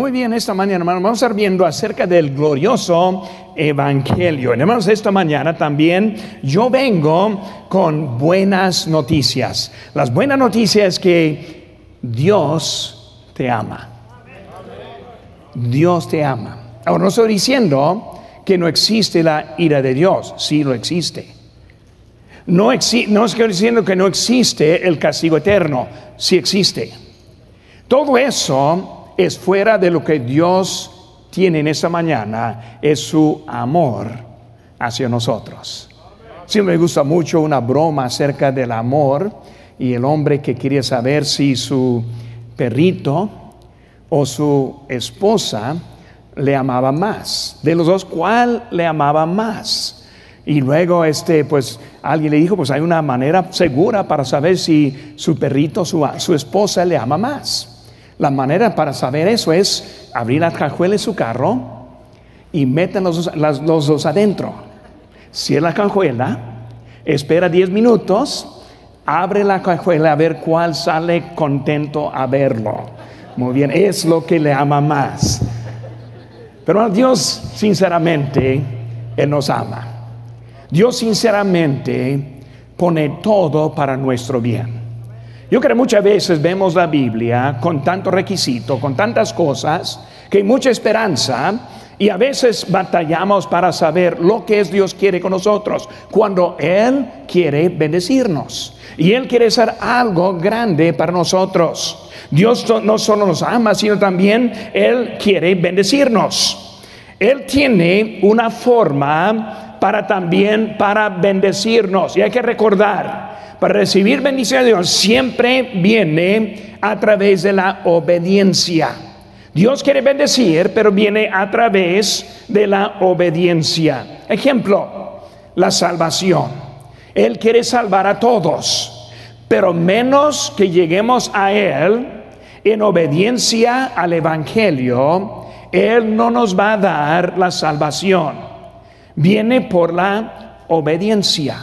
Muy bien, esta mañana, hermanos, vamos a estar viendo acerca del glorioso evangelio. Hermanos, esta mañana también yo vengo con buenas noticias. Las buenas noticias es que Dios te ama. Dios te ama. Ahora, no estoy diciendo que no existe la ira de Dios, sí lo existe. No, no estoy diciendo que no existe el castigo eterno, sí existe. Todo eso es fuera de lo que Dios tiene en esta mañana, es su amor hacia nosotros. Siempre me gusta mucho una broma acerca del amor y el hombre que quería saber si su perrito o su esposa le amaba más. De los dos, ¿cuál le amaba más? Y luego este, pues alguien le dijo, pues hay una manera segura para saber si su perrito, su, su esposa le ama más. La manera para saber eso es abrir la cajuela de su carro y meter los, dos adentro. Cierra la cajuela, espera 10 minutos, abre la cajuela a ver cuál sale contento a verlo. Muy bien, es lo que le ama más. Pero Dios, sinceramente, Él nos ama. Dios, sinceramente, pone todo para nuestro bien. Yo creo que muchas veces vemos la Biblia con tanto requisito, con tantas cosas, que hay mucha esperanza y a veces batallamos para saber lo que es Dios quiere con nosotros, cuando Él quiere bendecirnos y Él quiere hacer algo grande para nosotros. Dios no solo nos ama, sino también Él quiere bendecirnos. Él tiene una forma para también para bendecirnos y hay que recordar para recibir bendición de Dios siempre viene a través de la obediencia. Dios quiere bendecir, pero viene a través de la obediencia. Ejemplo, la salvación. Él quiere salvar a todos, pero menos que lleguemos a Él en obediencia al Evangelio, Él no nos va a dar la salvación. Viene por la obediencia.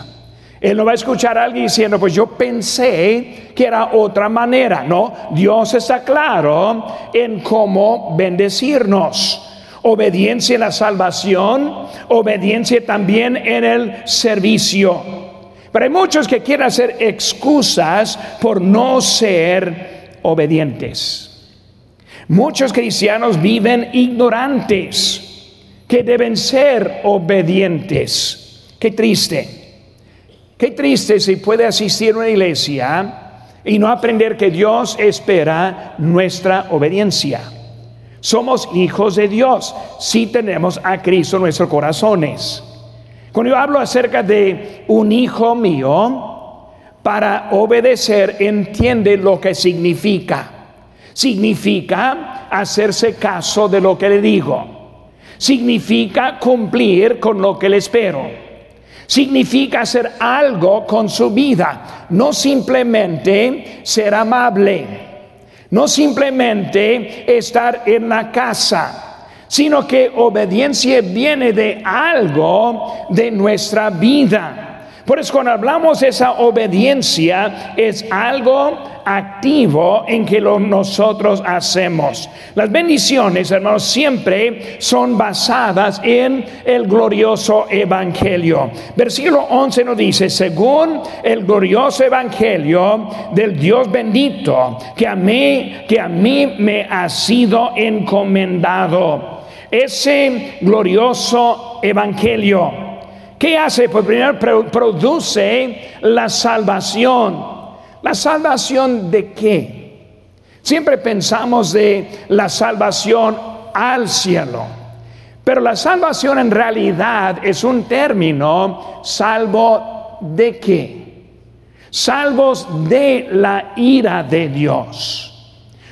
Él no va a escuchar a alguien diciendo, pues yo pensé que era otra manera. No, Dios está claro en cómo bendecirnos. Obediencia en la salvación, obediencia también en el servicio. Pero hay muchos que quieren hacer excusas por no ser obedientes. Muchos cristianos viven ignorantes que deben ser obedientes. Qué triste. Qué triste si puede asistir a una iglesia y no aprender que Dios espera nuestra obediencia. Somos hijos de Dios si tenemos a Cristo en nuestros corazones. Cuando yo hablo acerca de un hijo mío, para obedecer entiende lo que significa. Significa hacerse caso de lo que le digo. Significa cumplir con lo que le espero significa hacer algo con su vida, no simplemente ser amable, no simplemente estar en la casa, sino que obediencia viene de algo de nuestra vida. Por eso cuando hablamos de esa obediencia es algo activo en que lo nosotros hacemos. Las bendiciones, hermanos, siempre son basadas en el glorioso evangelio. Versículo 11 nos dice, según el glorioso evangelio del Dios bendito, que a mí, que a mí me ha sido encomendado. Ese glorioso evangelio ¿Qué hace? Pues primero produce la salvación. ¿La salvación de qué? Siempre pensamos de la salvación al cielo. Pero la salvación en realidad es un término salvo de qué? Salvos de la ira de Dios.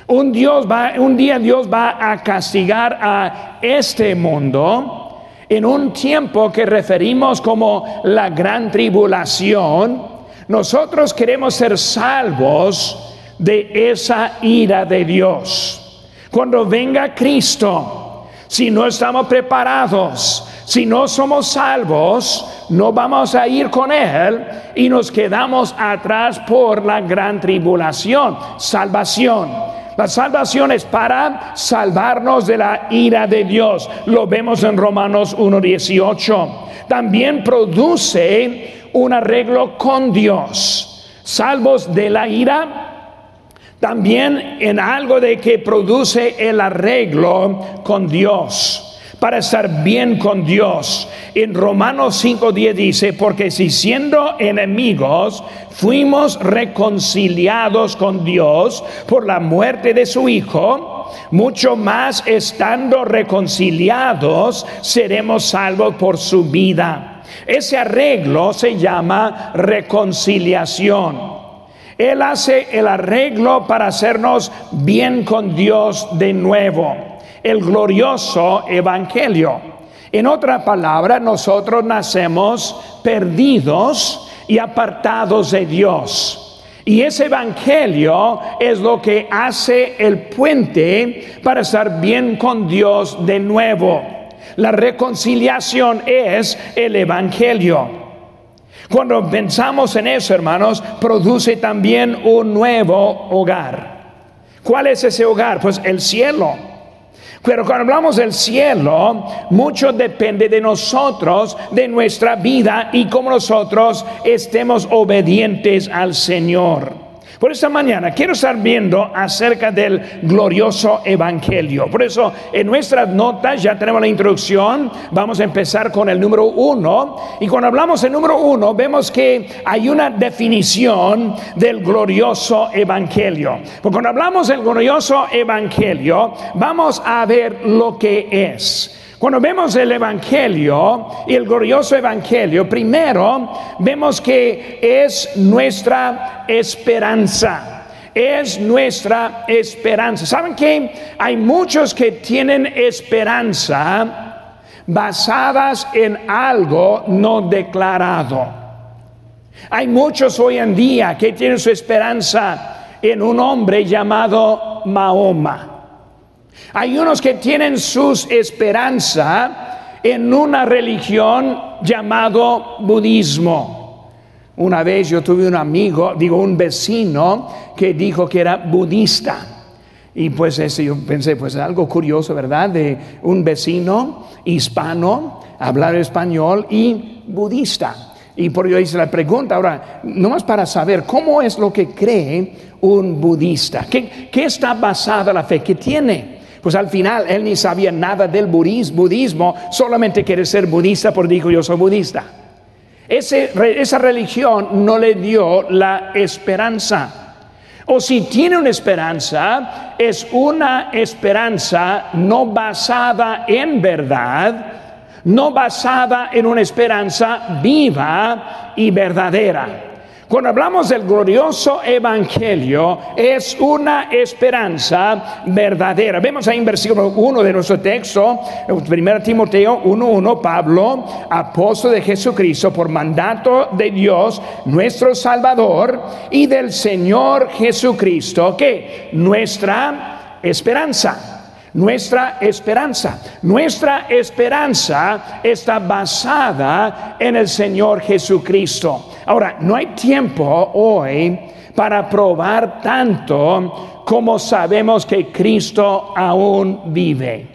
Un, Dios va, un día Dios va a castigar a este mundo en un tiempo que referimos como la gran tribulación, nosotros queremos ser salvos de esa ira de Dios. Cuando venga Cristo, si no estamos preparados, si no somos salvos, no vamos a ir con Él y nos quedamos atrás por la gran tribulación, salvación. La salvación es para salvarnos de la ira de Dios. Lo vemos en Romanos 1.18. También produce un arreglo con Dios. Salvos de la ira, también en algo de que produce el arreglo con Dios para estar bien con Dios. En Romanos 5:10 dice, porque si siendo enemigos fuimos reconciliados con Dios por la muerte de su Hijo, mucho más estando reconciliados seremos salvos por su vida. Ese arreglo se llama reconciliación. Él hace el arreglo para hacernos bien con Dios de nuevo el glorioso evangelio. En otra palabra, nosotros nacemos perdidos y apartados de Dios. Y ese evangelio es lo que hace el puente para estar bien con Dios de nuevo. La reconciliación es el evangelio. Cuando pensamos en eso, hermanos, produce también un nuevo hogar. ¿Cuál es ese hogar? Pues el cielo. Pero cuando hablamos del cielo, mucho depende de nosotros, de nuestra vida y cómo nosotros estemos obedientes al Señor. Por esta mañana quiero estar viendo acerca del glorioso evangelio. Por eso en nuestras notas ya tenemos la introducción. Vamos a empezar con el número uno. Y cuando hablamos del número uno, vemos que hay una definición del glorioso evangelio. Porque cuando hablamos del glorioso evangelio, vamos a ver lo que es. Cuando vemos el Evangelio y el glorioso Evangelio, primero vemos que es nuestra esperanza es nuestra esperanza. ¿Saben que hay muchos que tienen esperanza basadas en algo no declarado? Hay muchos hoy en día que tienen su esperanza en un hombre llamado Mahoma. Hay unos que tienen su esperanza en una religión llamado budismo. Una vez yo tuve un amigo, digo un vecino, que dijo que era budista. Y pues eso yo pensé, pues algo curioso, ¿verdad? De un vecino hispano, hablar español y budista. Y por ello hice la pregunta, ahora, nomás para saber, ¿cómo es lo que cree un budista? ¿Qué, qué está basada la fe? ¿Qué tiene? Pues al final él ni sabía nada del budismo, solamente quiere ser budista por dijo yo soy budista. esa religión no le dio la esperanza. O si tiene una esperanza, es una esperanza no basada en verdad, no basada en una esperanza viva y verdadera. Cuando hablamos del glorioso evangelio, es una esperanza verdadera. Vemos ahí en versículo 1 de nuestro texto, 1 Timoteo 1:1, Pablo, apóstol de Jesucristo, por mandato de Dios, nuestro Salvador, y del Señor Jesucristo, que nuestra esperanza nuestra esperanza. Nuestra esperanza está basada en el Señor Jesucristo. Ahora, no hay tiempo hoy para probar tanto como sabemos que Cristo aún vive.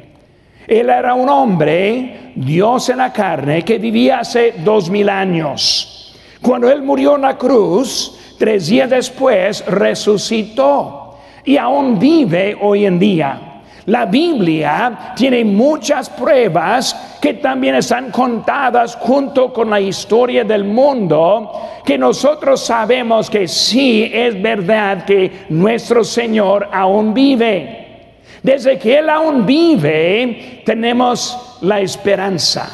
Él era un hombre, Dios en la carne, que vivía hace dos mil años. Cuando Él murió en la cruz, tres días después resucitó y aún vive hoy en día. La Biblia tiene muchas pruebas que también están contadas junto con la historia del mundo, que nosotros sabemos que sí es verdad que nuestro Señor aún vive. Desde que Él aún vive, tenemos la esperanza.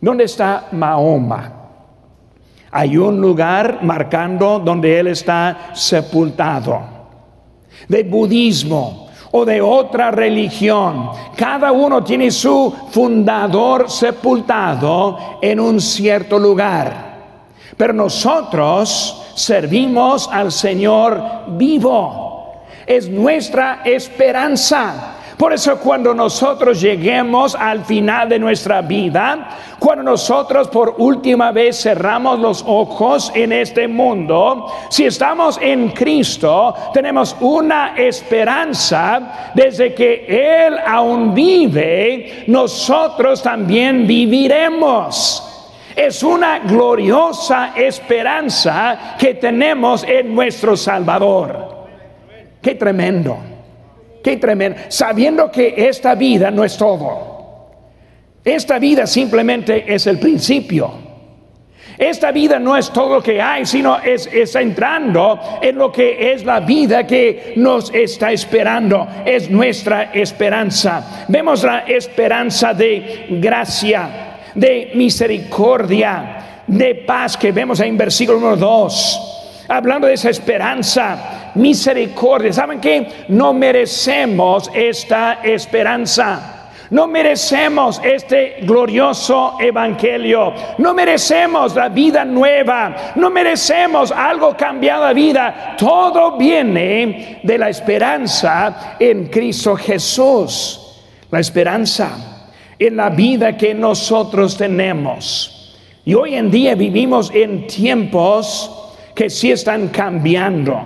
¿Dónde está Mahoma? Hay un lugar marcando donde Él está sepultado. De budismo, o de otra religión. Cada uno tiene su fundador sepultado en un cierto lugar. Pero nosotros servimos al Señor vivo. Es nuestra esperanza. Por eso cuando nosotros lleguemos al final de nuestra vida, cuando nosotros por última vez cerramos los ojos en este mundo, si estamos en Cristo, tenemos una esperanza desde que Él aún vive, nosotros también viviremos. Es una gloriosa esperanza que tenemos en nuestro Salvador. Qué tremendo. Sabiendo que esta vida no es todo. Esta vida simplemente es el principio. Esta vida no es todo lo que hay, sino es, es, entrando en lo que es la vida que nos está esperando. Es nuestra esperanza. Vemos la esperanza de gracia, de misericordia, de paz que vemos en versículo 1, 2 hablando de esa esperanza, misericordia. ¿Saben qué? No merecemos esta esperanza. No merecemos este glorioso evangelio. No merecemos la vida nueva. No merecemos algo cambiado de vida. Todo viene de la esperanza en Cristo Jesús. La esperanza en la vida que nosotros tenemos. Y hoy en día vivimos en tiempos que sí están cambiando.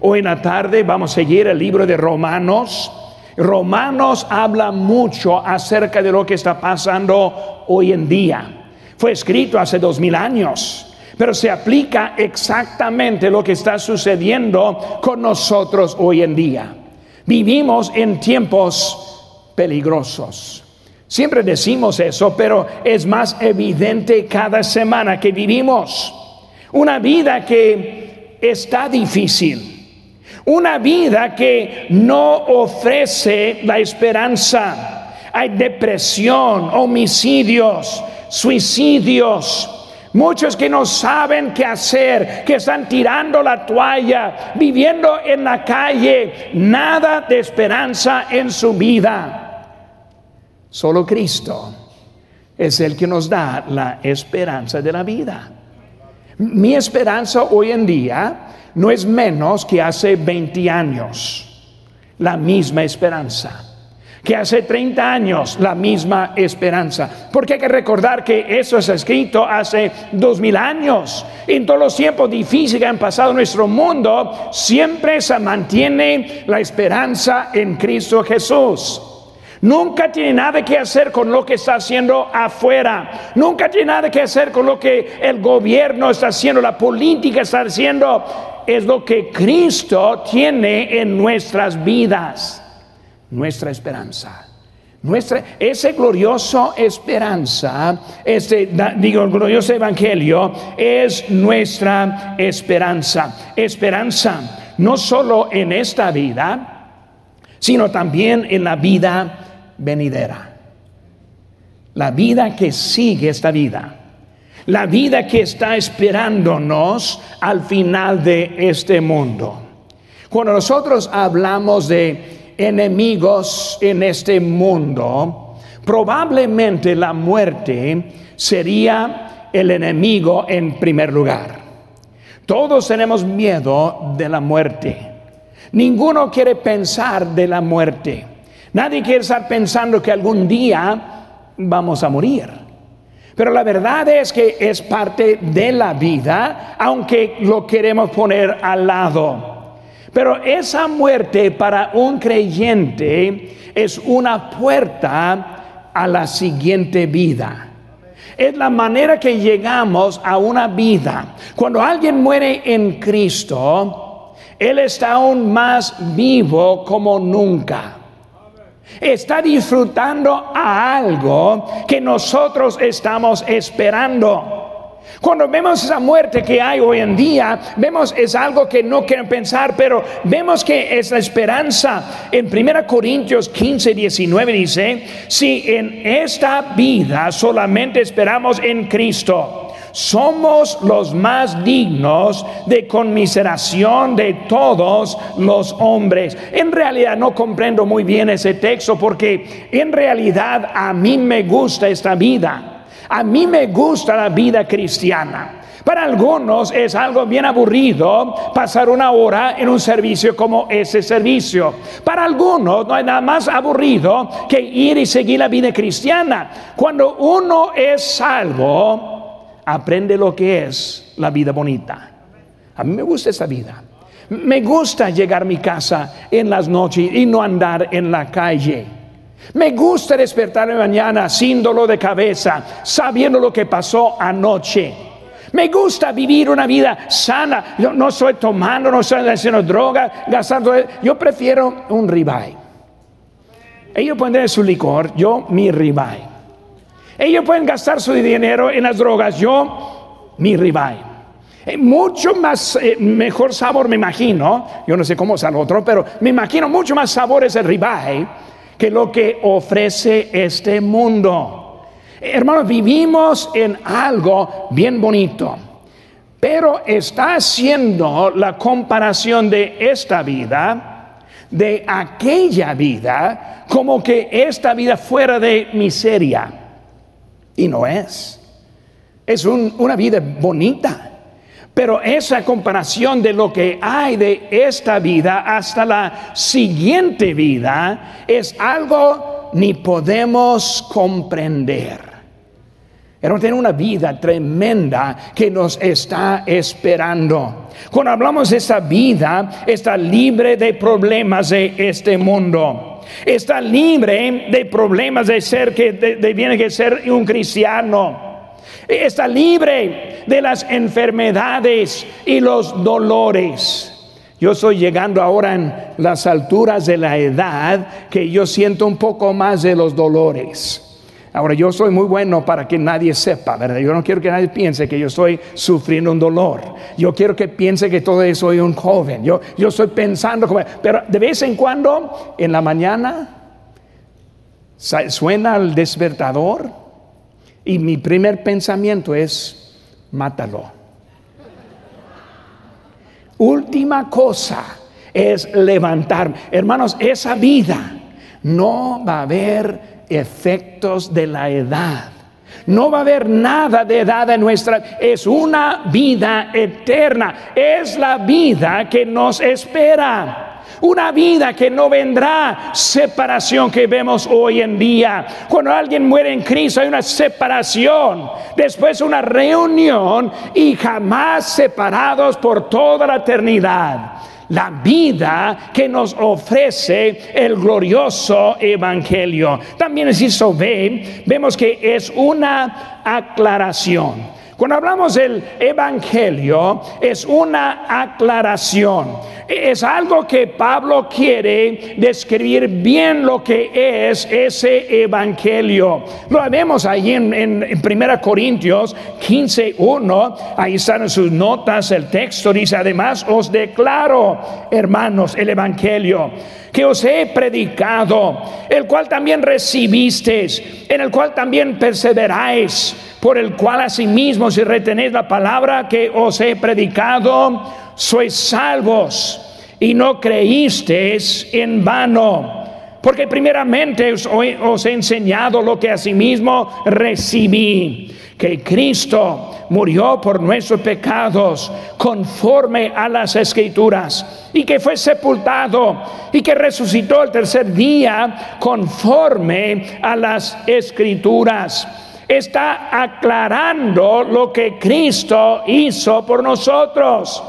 Hoy en la tarde vamos a seguir el libro de Romanos. Romanos habla mucho acerca de lo que está pasando hoy en día. Fue escrito hace dos mil años, pero se aplica exactamente lo que está sucediendo con nosotros hoy en día. Vivimos en tiempos peligrosos. Siempre decimos eso, pero es más evidente cada semana que vivimos. Una vida que está difícil. Una vida que no ofrece la esperanza. Hay depresión, homicidios, suicidios. Muchos que no saben qué hacer, que están tirando la toalla, viviendo en la calle, nada de esperanza en su vida. Solo Cristo es el que nos da la esperanza de la vida. Mi esperanza hoy en día no es menos que hace 20 años, la misma esperanza. Que hace 30 años, la misma esperanza. Porque hay que recordar que eso es escrito hace dos mil años. En todos los tiempos difíciles que han pasado en nuestro mundo, siempre se mantiene la esperanza en Cristo Jesús. Nunca tiene nada que hacer con lo que está haciendo afuera. Nunca tiene nada que hacer con lo que el gobierno está haciendo, la política está haciendo. Es lo que Cristo tiene en nuestras vidas. Nuestra esperanza. Nuestra, ese glorioso esperanza, este, digo, glorioso evangelio es nuestra esperanza. Esperanza no solo en esta vida, sino también en la vida venidera. La vida que sigue esta vida. La vida que está esperándonos al final de este mundo. Cuando nosotros hablamos de enemigos en este mundo, probablemente la muerte sería el enemigo en primer lugar. Todos tenemos miedo de la muerte. Ninguno quiere pensar de la muerte. Nadie quiere estar pensando que algún día vamos a morir. Pero la verdad es que es parte de la vida, aunque lo queremos poner al lado. Pero esa muerte para un creyente es una puerta a la siguiente vida. Es la manera que llegamos a una vida. Cuando alguien muere en Cristo, Él está aún más vivo como nunca está disfrutando a algo que nosotros estamos esperando. Cuando vemos esa muerte que hay hoy en día, vemos es algo que no quieren pensar, pero vemos que es la esperanza. En 1 Corintios 15, 19 dice, si en esta vida solamente esperamos en Cristo, somos los más dignos de conmiseración de todos los hombres. En realidad no comprendo muy bien ese texto porque en realidad a mí me gusta esta vida. A mí me gusta la vida cristiana. Para algunos es algo bien aburrido pasar una hora en un servicio como ese servicio. Para algunos no hay nada más aburrido que ir y seguir la vida cristiana. Cuando uno es salvo, aprende lo que es la vida bonita. A mí me gusta esa vida. Me gusta llegar a mi casa en las noches y no andar en la calle. Me gusta despertarme mañana sin dolor de cabeza, sabiendo lo que pasó anoche. Me gusta vivir una vida sana. Yo no estoy tomando, no estoy haciendo droga, gastando. Yo prefiero un ribeye. Ellos pueden tener su licor, yo mi ribeye. Ellos pueden gastar su dinero en las drogas, yo mi ribeye. Eh, mucho más, eh, mejor sabor me imagino, yo no sé cómo es el otro, pero me imagino mucho más sabor es el ribeye que lo que ofrece este mundo. Hermanos, vivimos en algo bien bonito, pero está haciendo la comparación de esta vida, de aquella vida, como que esta vida fuera de miseria. Y no es. Es una vida bonita. Pero esa comparación de lo que hay de esta vida hasta la siguiente vida es algo ni podemos comprender. Pero tiene una vida tremenda que nos está esperando. Cuando hablamos de esa vida, está libre de problemas de este mundo. Está libre de problemas de ser que de, viene que ser un cristiano. Está libre de las enfermedades y los dolores. Yo estoy llegando ahora en las alturas de la edad que yo siento un poco más de los dolores. Ahora, yo soy muy bueno para que nadie sepa, ¿verdad? Yo no quiero que nadie piense que yo estoy sufriendo un dolor. Yo quiero que piense que todavía soy un joven. Yo, yo estoy pensando, como, pero de vez en cuando, en la mañana, suena el despertador y mi primer pensamiento es, mátalo. Última cosa es levantarme. Hermanos, esa vida no va a haber efectos de la edad. No va a haber nada de edad en nuestra, es una vida eterna, es la vida que nos espera. Una vida que no vendrá separación que vemos hoy en día. Cuando alguien muere en Cristo hay una separación, después una reunión y jamás separados por toda la eternidad la vida que nos ofrece el glorioso evangelio. También si eso ve, vemos que es una aclaración. Cuando hablamos del Evangelio, es una aclaración. Es algo que Pablo quiere describir bien lo que es ese Evangelio. Lo vemos ahí en, en, 1 Corintios 15.1. Ahí están en sus notas el texto. Dice, además os declaro, hermanos, el Evangelio que os he predicado, el cual también recibisteis, en el cual también perseveráis, por el cual asimismo si retenéis la palabra que os he predicado, sois salvos y no creísteis en vano. Porque primeramente os, he enseñado lo que asimismo recibí que Cristo murió por nuestros pecados conforme a las escrituras y que fue sepultado y que resucitó el tercer día conforme a las escrituras. Está aclarando lo que Cristo hizo por nosotros.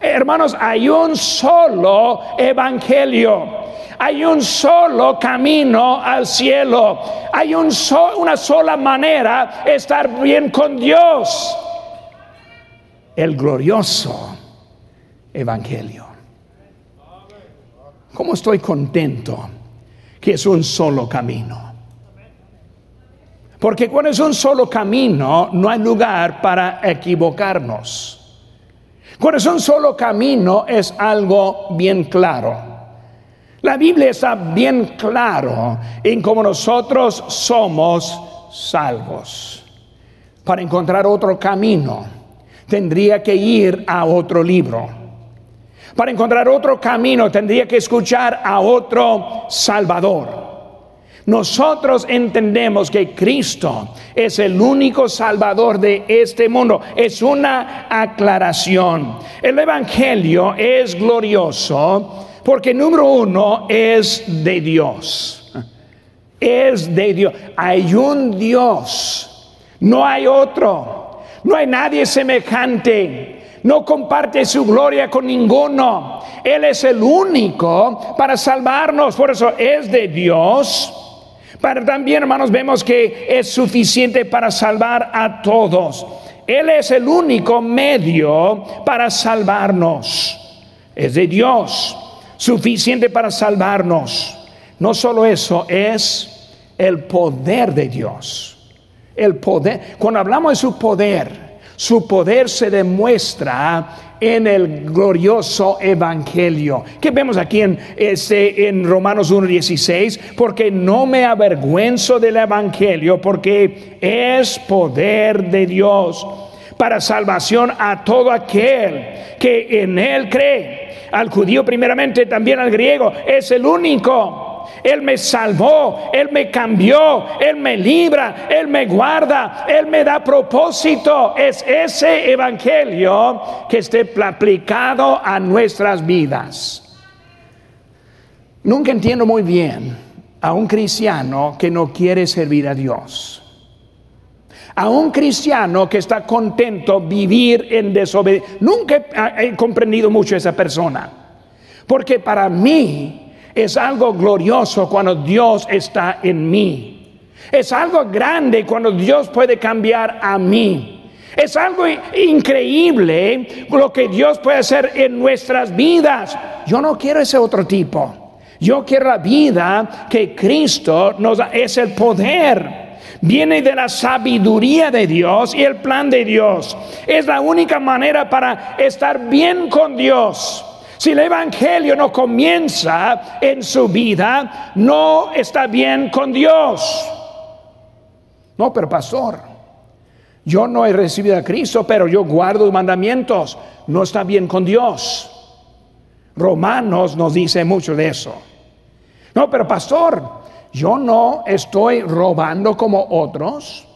Hermanos, hay un solo evangelio. Hay un solo camino al cielo. Hay un una sola manera estar bien con Dios. El glorioso Evangelio. ¿Cómo estoy contento que es un solo camino? Porque cuando es un solo camino, no hay lugar para equivocarnos. Un solo camino, es algo bien claro. La Biblia está bien claro en cómo nosotros somos salvos. Para encontrar otro camino, tendría que ir a otro libro. Para encontrar otro camino, tendría que escuchar a otro Salvador. Nosotros entendemos que Cristo es el único salvador de este mundo. Es una aclaración. El Evangelio es glorioso porque número uno es de Dios. Es de Dios. Hay un Dios. No hay otro. No hay nadie semejante. No comparte su gloria con ninguno. Él es el único para salvarnos. Por eso es de Dios pero también, hermanos, vemos que es suficiente para salvar a todos. Él es el único medio para salvarnos. Es de Dios, suficiente para salvarnos. No solo eso, es el poder de Dios. El poder, cuando hablamos de su poder, su poder se demuestra en el glorioso evangelio. Que vemos aquí en, este, en Romanos 1.16? Porque no me avergüenzo del evangelio, porque es poder de Dios para salvación a todo aquel que en él cree. Al judío primeramente, también al griego. Es el único él me salvó, Él me cambió, Él me libra, Él me guarda, Él me da propósito. Es ese evangelio que esté aplicado a nuestras vidas. Nunca entiendo muy bien a un cristiano que no quiere servir a Dios. A un cristiano que está contento vivir en desobediencia. Nunca he comprendido mucho a esa persona. Porque para mí es algo glorioso cuando Dios está en mí. Es algo grande cuando Dios puede cambiar a mí. Es algo increíble lo que Dios puede hacer en nuestras vidas. Yo no quiero ese otro tipo. Yo quiero la vida que Cristo nos da. Es el poder. Viene de la sabiduría de Dios y el plan de Dios. Es la única manera para estar bien con Dios. Si el Evangelio no comienza en su vida, no está bien con Dios. No, pero pastor, yo no he recibido a Cristo, pero yo guardo mandamientos. No está bien con Dios. Romanos nos dice mucho de eso. No, pero pastor, yo no estoy robando como otros.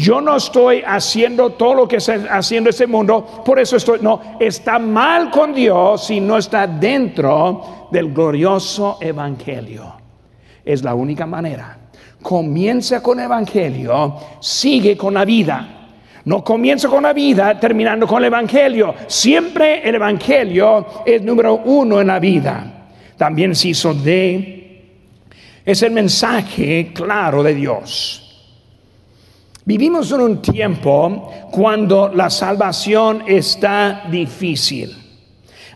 Yo no estoy haciendo todo lo que está haciendo este mundo, por eso estoy, no, está mal con Dios si no está dentro del glorioso evangelio. Es la única manera. Comienza con el evangelio, sigue con la vida. No comienza con la vida terminando con el evangelio. Siempre el evangelio es número uno en la vida. También se hizo de, es el mensaje claro de Dios. Vivimos en un tiempo cuando la salvación está difícil.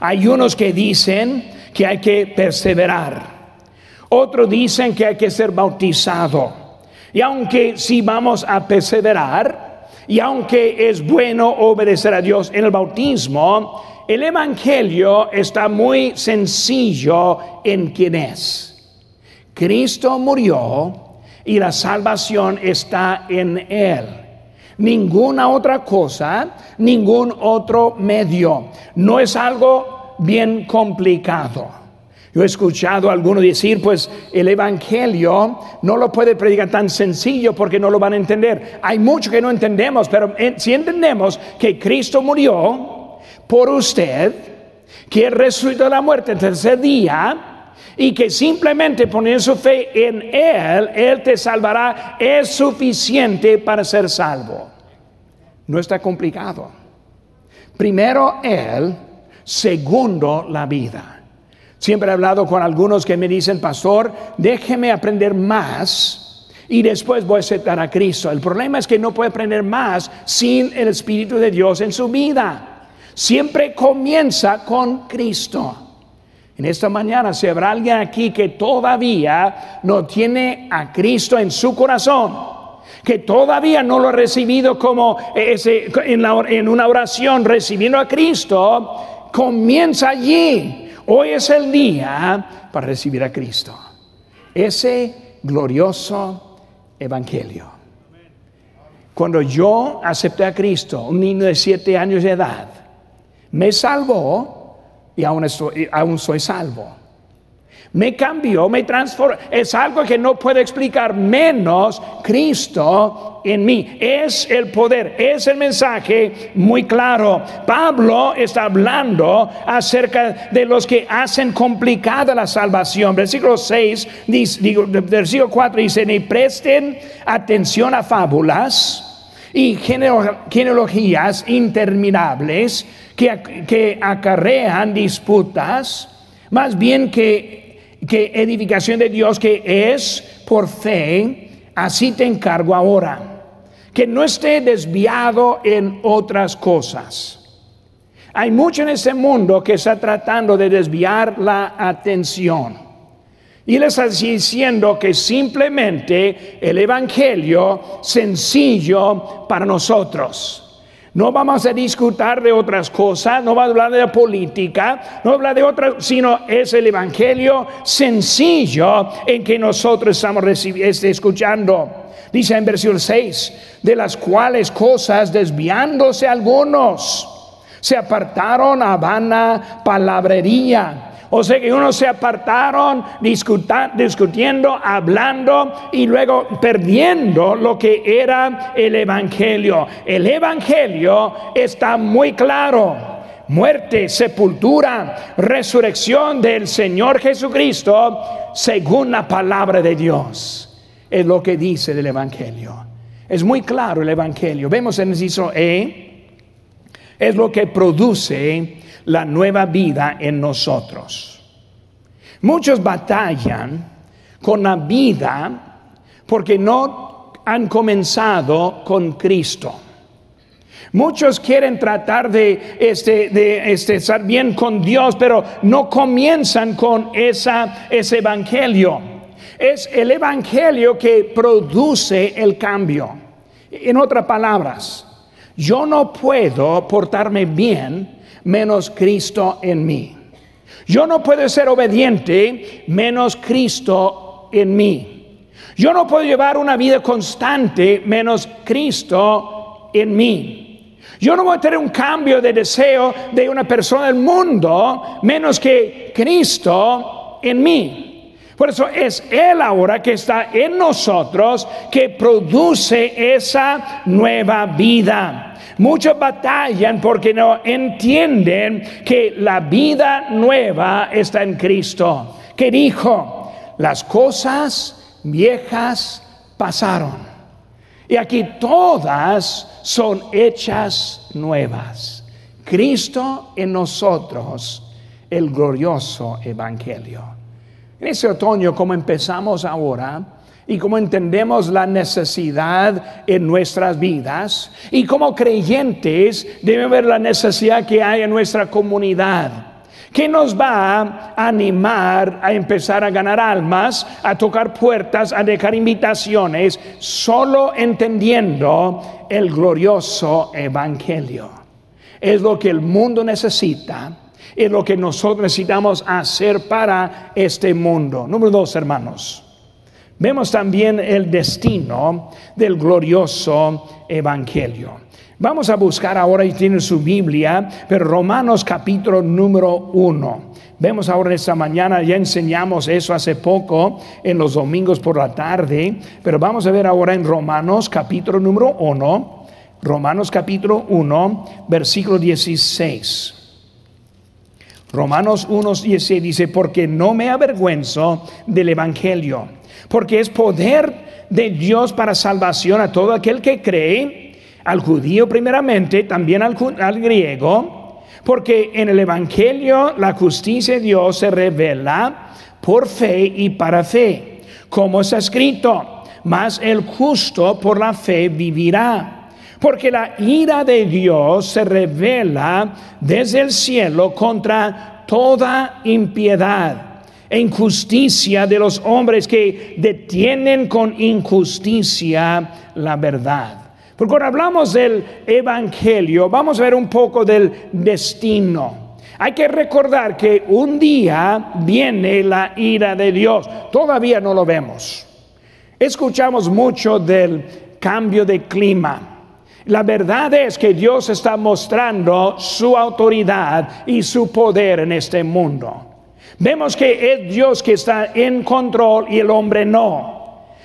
Hay unos que dicen que hay que perseverar. Otros dicen que hay que ser bautizado. Y aunque si vamos a perseverar, y aunque es bueno obedecer a Dios en el bautismo, el Evangelio está muy sencillo en quién es. Cristo murió y la salvación está en Él. Ninguna otra cosa, ningún otro medio. No es algo bien complicado. Yo he escuchado a algunos decir, pues el Evangelio no lo puede predicar tan sencillo porque no lo van a entender. Hay mucho que no entendemos, pero si entendemos que Cristo murió por usted, que resucitó de la muerte el tercer día, y que simplemente poner su fe en Él, Él te salvará, es suficiente para ser salvo. No está complicado. Primero Él, segundo la vida. Siempre he hablado con algunos que me dicen, pastor, déjeme aprender más y después voy a aceptar a Cristo. El problema es que no puede aprender más sin el Espíritu de Dios en su vida. Siempre comienza con Cristo. En esta mañana, si habrá alguien aquí que todavía no tiene a Cristo en su corazón, que todavía no lo ha recibido como ese, en, en una oración recibiendo a Cristo, comienza allí. Hoy es el día para recibir a Cristo. Ese glorioso evangelio. Cuando yo acepté a Cristo, un niño de siete años de edad, me salvó y aún, estoy, aún soy salvo. me cambió, me transformó. Es algo que no puedo explicar menos Cristo en mí. Es el poder, es el mensaje muy claro. Pablo está hablando acerca de los que hacen complicada la salvación. Versículo 6, digo, versículo 4 dice, ni presten atención a fábulas y genealogías interminables que, que acarrean disputas, más bien que que edificación de Dios que es por fe, así te encargo ahora. Que no esté desviado en otras cosas. Hay mucho en este mundo que está tratando de desviar la atención. Y le está diciendo que simplemente el Evangelio sencillo para nosotros no vamos a discutir de otras cosas, no va a hablar de la política, no habla de otras, sino es el evangelio sencillo en que nosotros estamos escuchando. Dice en versículo 6, de las cuales cosas desviándose algunos se apartaron a vana palabrería o sea que unos se apartaron discutiendo, hablando y luego perdiendo lo que era el Evangelio. El Evangelio está muy claro muerte, sepultura, resurrección del Señor Jesucristo, según la palabra de Dios. Es lo que dice el Evangelio. Es muy claro el Evangelio. Vemos en el inciso E, es lo que produce la nueva vida en nosotros. Muchos batallan con la vida porque no han comenzado con Cristo. Muchos quieren tratar de, este, de este, estar bien con Dios, pero no comienzan con ese evangelio. Es el evangelio que produce el cambio. En otras palabras, yo no puedo portarme bien menos Cristo en mí. Yo no puedo ser obediente menos Cristo en mí. Yo no puedo llevar una vida constante menos Cristo en mí. Yo no voy a tener un cambio de deseo de una persona del mundo menos que Cristo en mí. Por eso es Él ahora que está en nosotros que produce esa nueva vida. Muchos batallan porque no entienden que la vida nueva está en Cristo, que dijo, las cosas viejas pasaron. Y aquí todas son hechas nuevas. Cristo en nosotros, el glorioso Evangelio. En ese otoño, como empezamos ahora, y como entendemos la necesidad en nuestras vidas y como creyentes debe ver la necesidad que hay en nuestra comunidad. que nos va a animar a empezar a ganar almas, a tocar puertas, a dejar invitaciones, solo entendiendo el glorioso evangelio? Es lo que el mundo necesita, es lo que nosotros necesitamos hacer para este mundo. Número dos, hermanos. Vemos también el destino del glorioso Evangelio. Vamos a buscar ahora, y tiene su Biblia, pero Romanos capítulo número uno. Vemos ahora esta mañana, ya enseñamos eso hace poco en los domingos por la tarde, pero vamos a ver ahora en Romanos capítulo número uno, Romanos capítulo 1, versículo 16. Romanos 1, 16 dice, porque no me avergüenzo del Evangelio porque es poder de Dios para salvación a todo aquel que cree, al judío primeramente, también al, griego, porque en el Evangelio la justicia de Dios se revela por fe y para fe, como está escrito, mas el justo por la fe vivirá. Porque la ira de Dios se revela desde el cielo contra toda impiedad e injusticia de los hombres que detienen con injusticia la verdad. Porque cuando hablamos del Evangelio, vamos a ver un poco del destino. Hay que recordar que un día viene la ira de Dios. Todavía no lo vemos. Escuchamos mucho del cambio de clima. La verdad es que Dios está mostrando su autoridad y su poder en este mundo. Vemos que es Dios que está en control y el hombre no.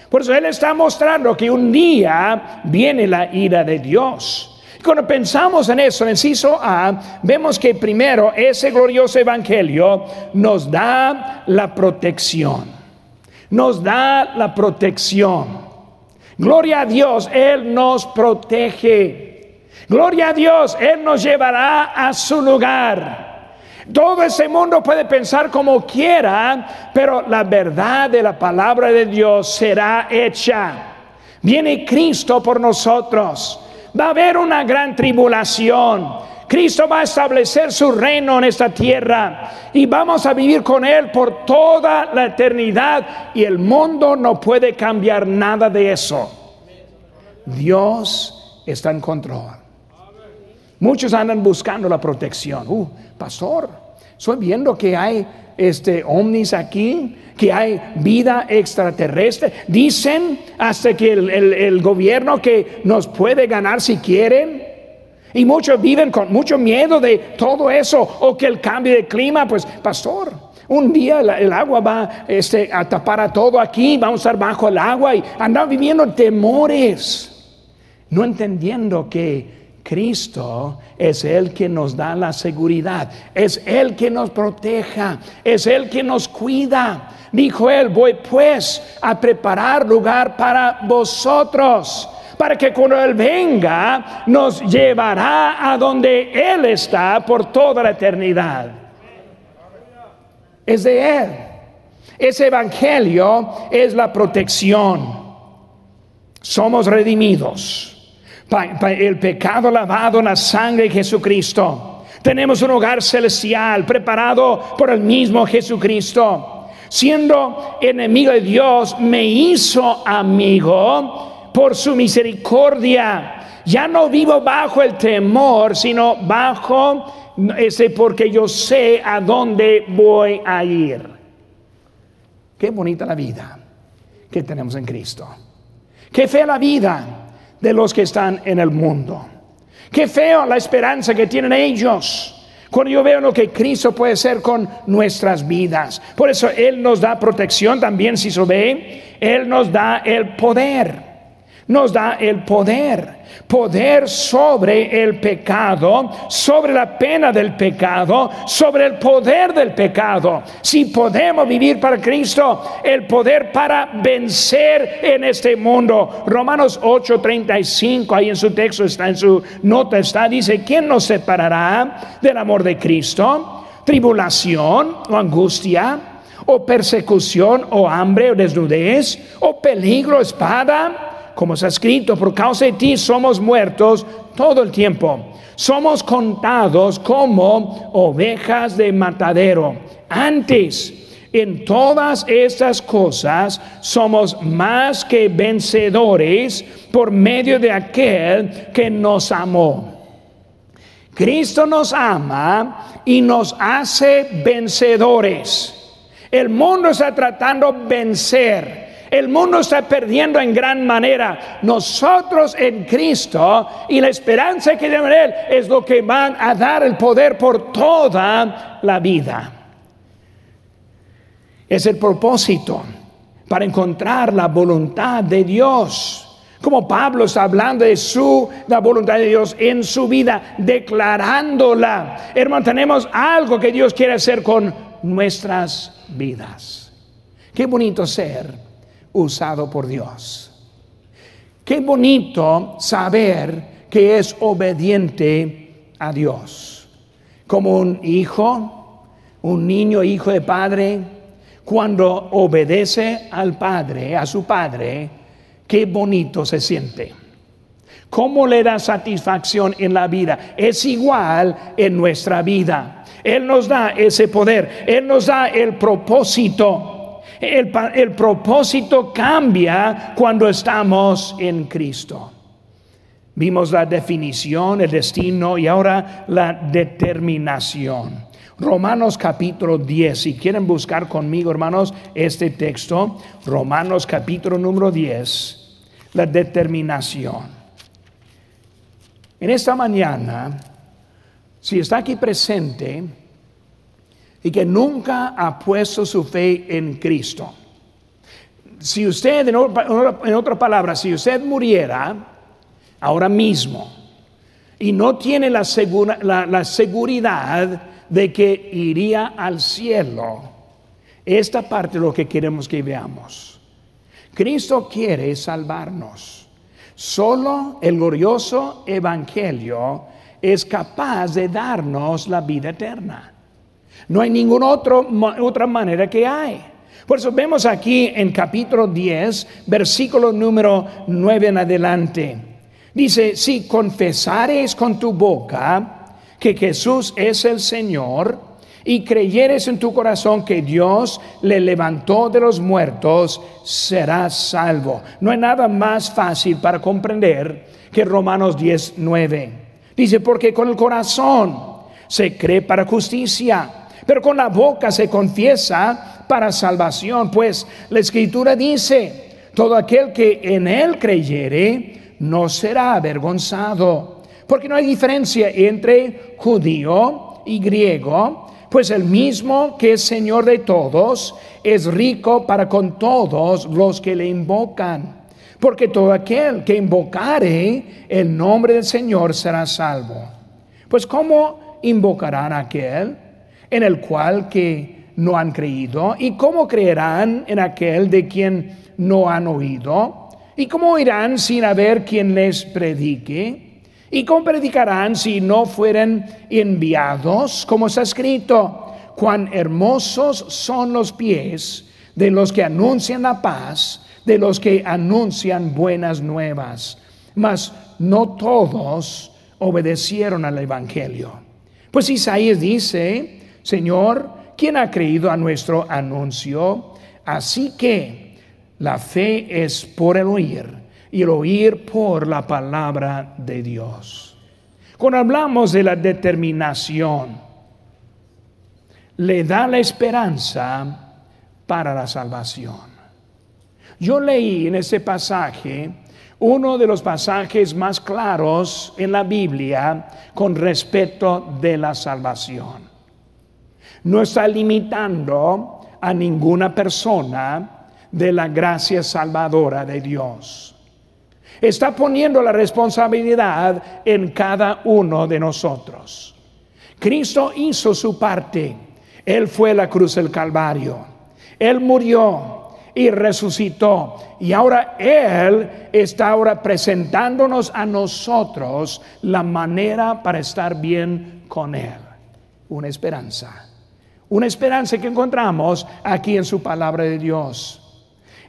Por eso Él está mostrando que un día viene la ira de Dios. Cuando pensamos en eso, en inciso A, vemos que primero ese glorioso evangelio nos da la protección. Nos da la protección. Gloria a Dios, Él nos protege. Gloria a Dios, Él nos llevará a su lugar. Todo ese mundo puede pensar como quiera, pero la verdad de la palabra de Dios será hecha. Viene Cristo por nosotros. Va a haber una gran tribulación. Cristo va a establecer su reino en esta tierra y vamos a vivir con Él por toda la eternidad y el mundo no puede cambiar nada de eso. Dios está en control. Muchos andan buscando la protección. Uh, pastor, estoy viendo que hay este ovnis aquí, que hay vida extraterrestre. Dicen hasta que el, el gobierno que nos puede ganar si quieren. Y muchos viven con mucho miedo de todo eso, o que el cambio de clima, pues, pastor, un día el, agua va este, a tapar a todo aquí, vamos a estar bajo el agua y andar viviendo temores, no entendiendo que Cristo es el que nos da la seguridad, es el que nos proteja, es el que nos cuida. Dijo él, voy pues a preparar lugar para vosotros para que cuando Él venga nos llevará a donde Él está por toda la eternidad. Es de Él. Ese evangelio es la protección. Somos redimidos. El pecado lavado en la sangre de Jesucristo. Tenemos un hogar celestial preparado por el mismo Jesucristo. Siendo enemigo de Dios, me hizo amigo por su misericordia. Ya no vivo bajo el temor, sino bajo ese porque yo sé a dónde voy a ir. Qué bonita la vida que tenemos en Cristo. Qué fea la vida de los que están en el mundo. Qué feo la esperanza que tienen ellos. Cuando yo veo lo que Cristo puede hacer con nuestras vidas. Por eso Él nos da protección también, si se ve, Él nos da el poder nos da el poder. Poder sobre el pecado, sobre la pena del pecado, sobre el poder del pecado. Si podemos vivir para Cristo, el poder para vencer en este mundo. Romanos 8:35, ahí en su texto está, en su nota está, dice, ¿quién nos separará del amor de Cristo? Tribulación o angustia o persecución o hambre o desnudez o peligro, espada como está escrito, por causa de ti somos muertos todo el tiempo. Somos contados como ovejas de matadero. Antes, en todas estas cosas somos más que vencedores por medio de aquel que nos amó. Cristo nos ama y nos hace vencedores. El mundo está tratando de vencer el mundo está perdiendo en gran manera. Nosotros en Cristo y la esperanza que tenemos en Él es lo que van a dar el poder por toda la vida. Es el propósito para encontrar la voluntad de Dios. Como Pablo está hablando de su la voluntad de Dios en su vida, declarándola. Hermano, tenemos algo que Dios quiere hacer con nuestras vidas. Qué bonito ser usado por Dios. Qué bonito saber que es obediente a Dios. Como un hijo, un niño hijo de padre, cuando obedece al padre, a su padre, qué bonito se siente. ¿Cómo le da satisfacción en la vida? Es igual en nuestra vida. Él nos da ese poder, Él nos da el propósito el, propósito cambia cuando estamos en Cristo. Vimos la definición, el destino y ahora la determinación. Romanos capítulo 10, si quieren buscar conmigo, hermanos, este texto, Romanos capítulo número 10, la determinación. En esta mañana, si está aquí presente, y que nunca ha puesto su fe en Cristo. Si usted, en otra palabra, si usted muriera ahora mismo y no tiene la, la seguridad de que iría al cielo, esta parte es lo que queremos que veamos. Cristo quiere salvarnos. Solo el glorioso Evangelio es capaz de darnos la vida eterna. No hay ninguna otra manera que hay. Por eso vemos aquí en capítulo 10, versículo número 9 en adelante. Dice, si confesares con tu boca que Jesús es el Señor y creyeres en tu corazón que Dios le levantó de los muertos, serás salvo. No hay nada más fácil para comprender que Romanos 10, 9. Dice, porque con el corazón se cree para justicia pero con la boca se confiesa para salvación, pues la escritura dice, todo aquel que en él creyere no será avergonzado, porque no hay diferencia entre judío y griego, pues el mismo que es Señor de todos es rico para con todos los que le invocan. Porque todo aquel que invocare el nombre del Señor será salvo. Pues ¿cómo invocarán a aquel? En el cual que no han creído? ¿Y cómo creerán en aquel de quien no han oído? ¿Y cómo irán sin haber quien les predique? ¿Y cómo predicarán si no fueren enviados? Como está escrito, cuán hermosos son los pies de los que anuncian la paz, de los que anuncian buenas nuevas. Mas no todos obedecieron al Evangelio. Pues Isaías dice, Señor, ¿quién ha creído a nuestro anuncio? Así que la fe es por el oír y el oír por la palabra de Dios. Cuando hablamos de la determinación, le da la esperanza para la salvación. Yo leí en ese pasaje uno de los pasajes más claros en la Biblia con respecto de la salvación no está limitando a ninguna persona de la gracia salvadora de Dios. Está poniendo la responsabilidad en cada uno de nosotros. Cristo hizo su parte. Él fue la cruz del Calvario. Él murió y resucitó. Y ahora Él está ahora presentándonos a nosotros la manera para estar bien con Él. Una esperanza. Una esperanza que encontramos aquí en su palabra de Dios.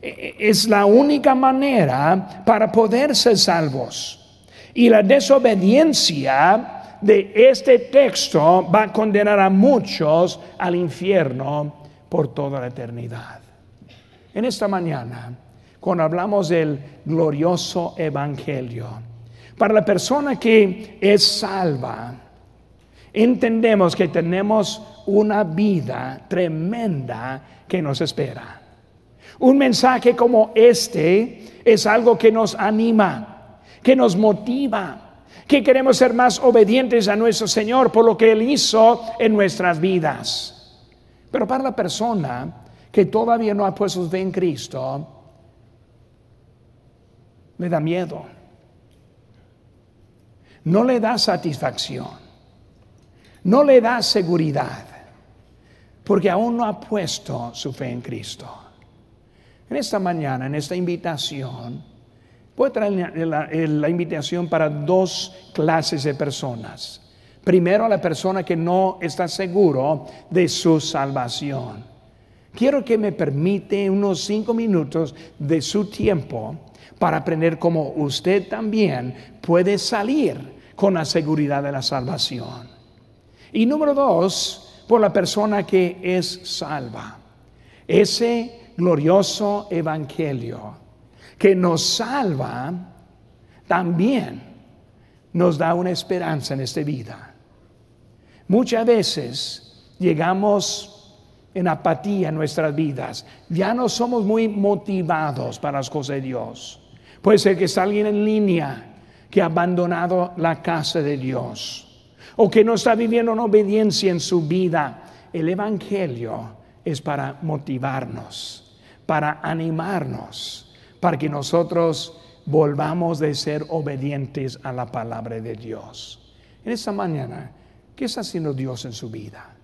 E, e, es la única manera para poder ser salvos. Y la desobediencia de este texto va a condenar a muchos al infierno por toda la eternidad. En esta mañana, cuando hablamos del glorioso evangelio, para la persona que es salva, entendemos que tenemos una vida tremenda que nos espera. Un mensaje como este es algo que nos anima, que nos motiva, que queremos ser más obedientes a nuestro Señor por lo que Él hizo en nuestras vidas. Pero para la persona que todavía no ha puesto su fe en Cristo, le da miedo, no le da satisfacción no le da seguridad, porque aún no ha puesto su fe en Cristo. En esta mañana, en esta invitación, voy a traer la, invitación para dos clases de personas. Primero, a la persona que no está seguro de su salvación. Quiero que me permite unos cinco minutos de su tiempo para aprender cómo usted también puede salir con la seguridad de la salvación. Y número dos, por la persona que es salva. Ese glorioso evangelio que nos salva también nos da una esperanza en esta vida. Muchas veces llegamos en apatía en nuestras vidas. Ya no somos muy motivados para las cosas de Dios. Puede ser que está alguien en línea que ha abandonado la casa de Dios o que no está viviendo en obediencia en su vida el Evangelio es para motivarnos, para animarnos, para que nosotros volvamos de ser obedientes a la palabra de Dios. En esta mañana, ¿qué está haciendo Dios en su vida?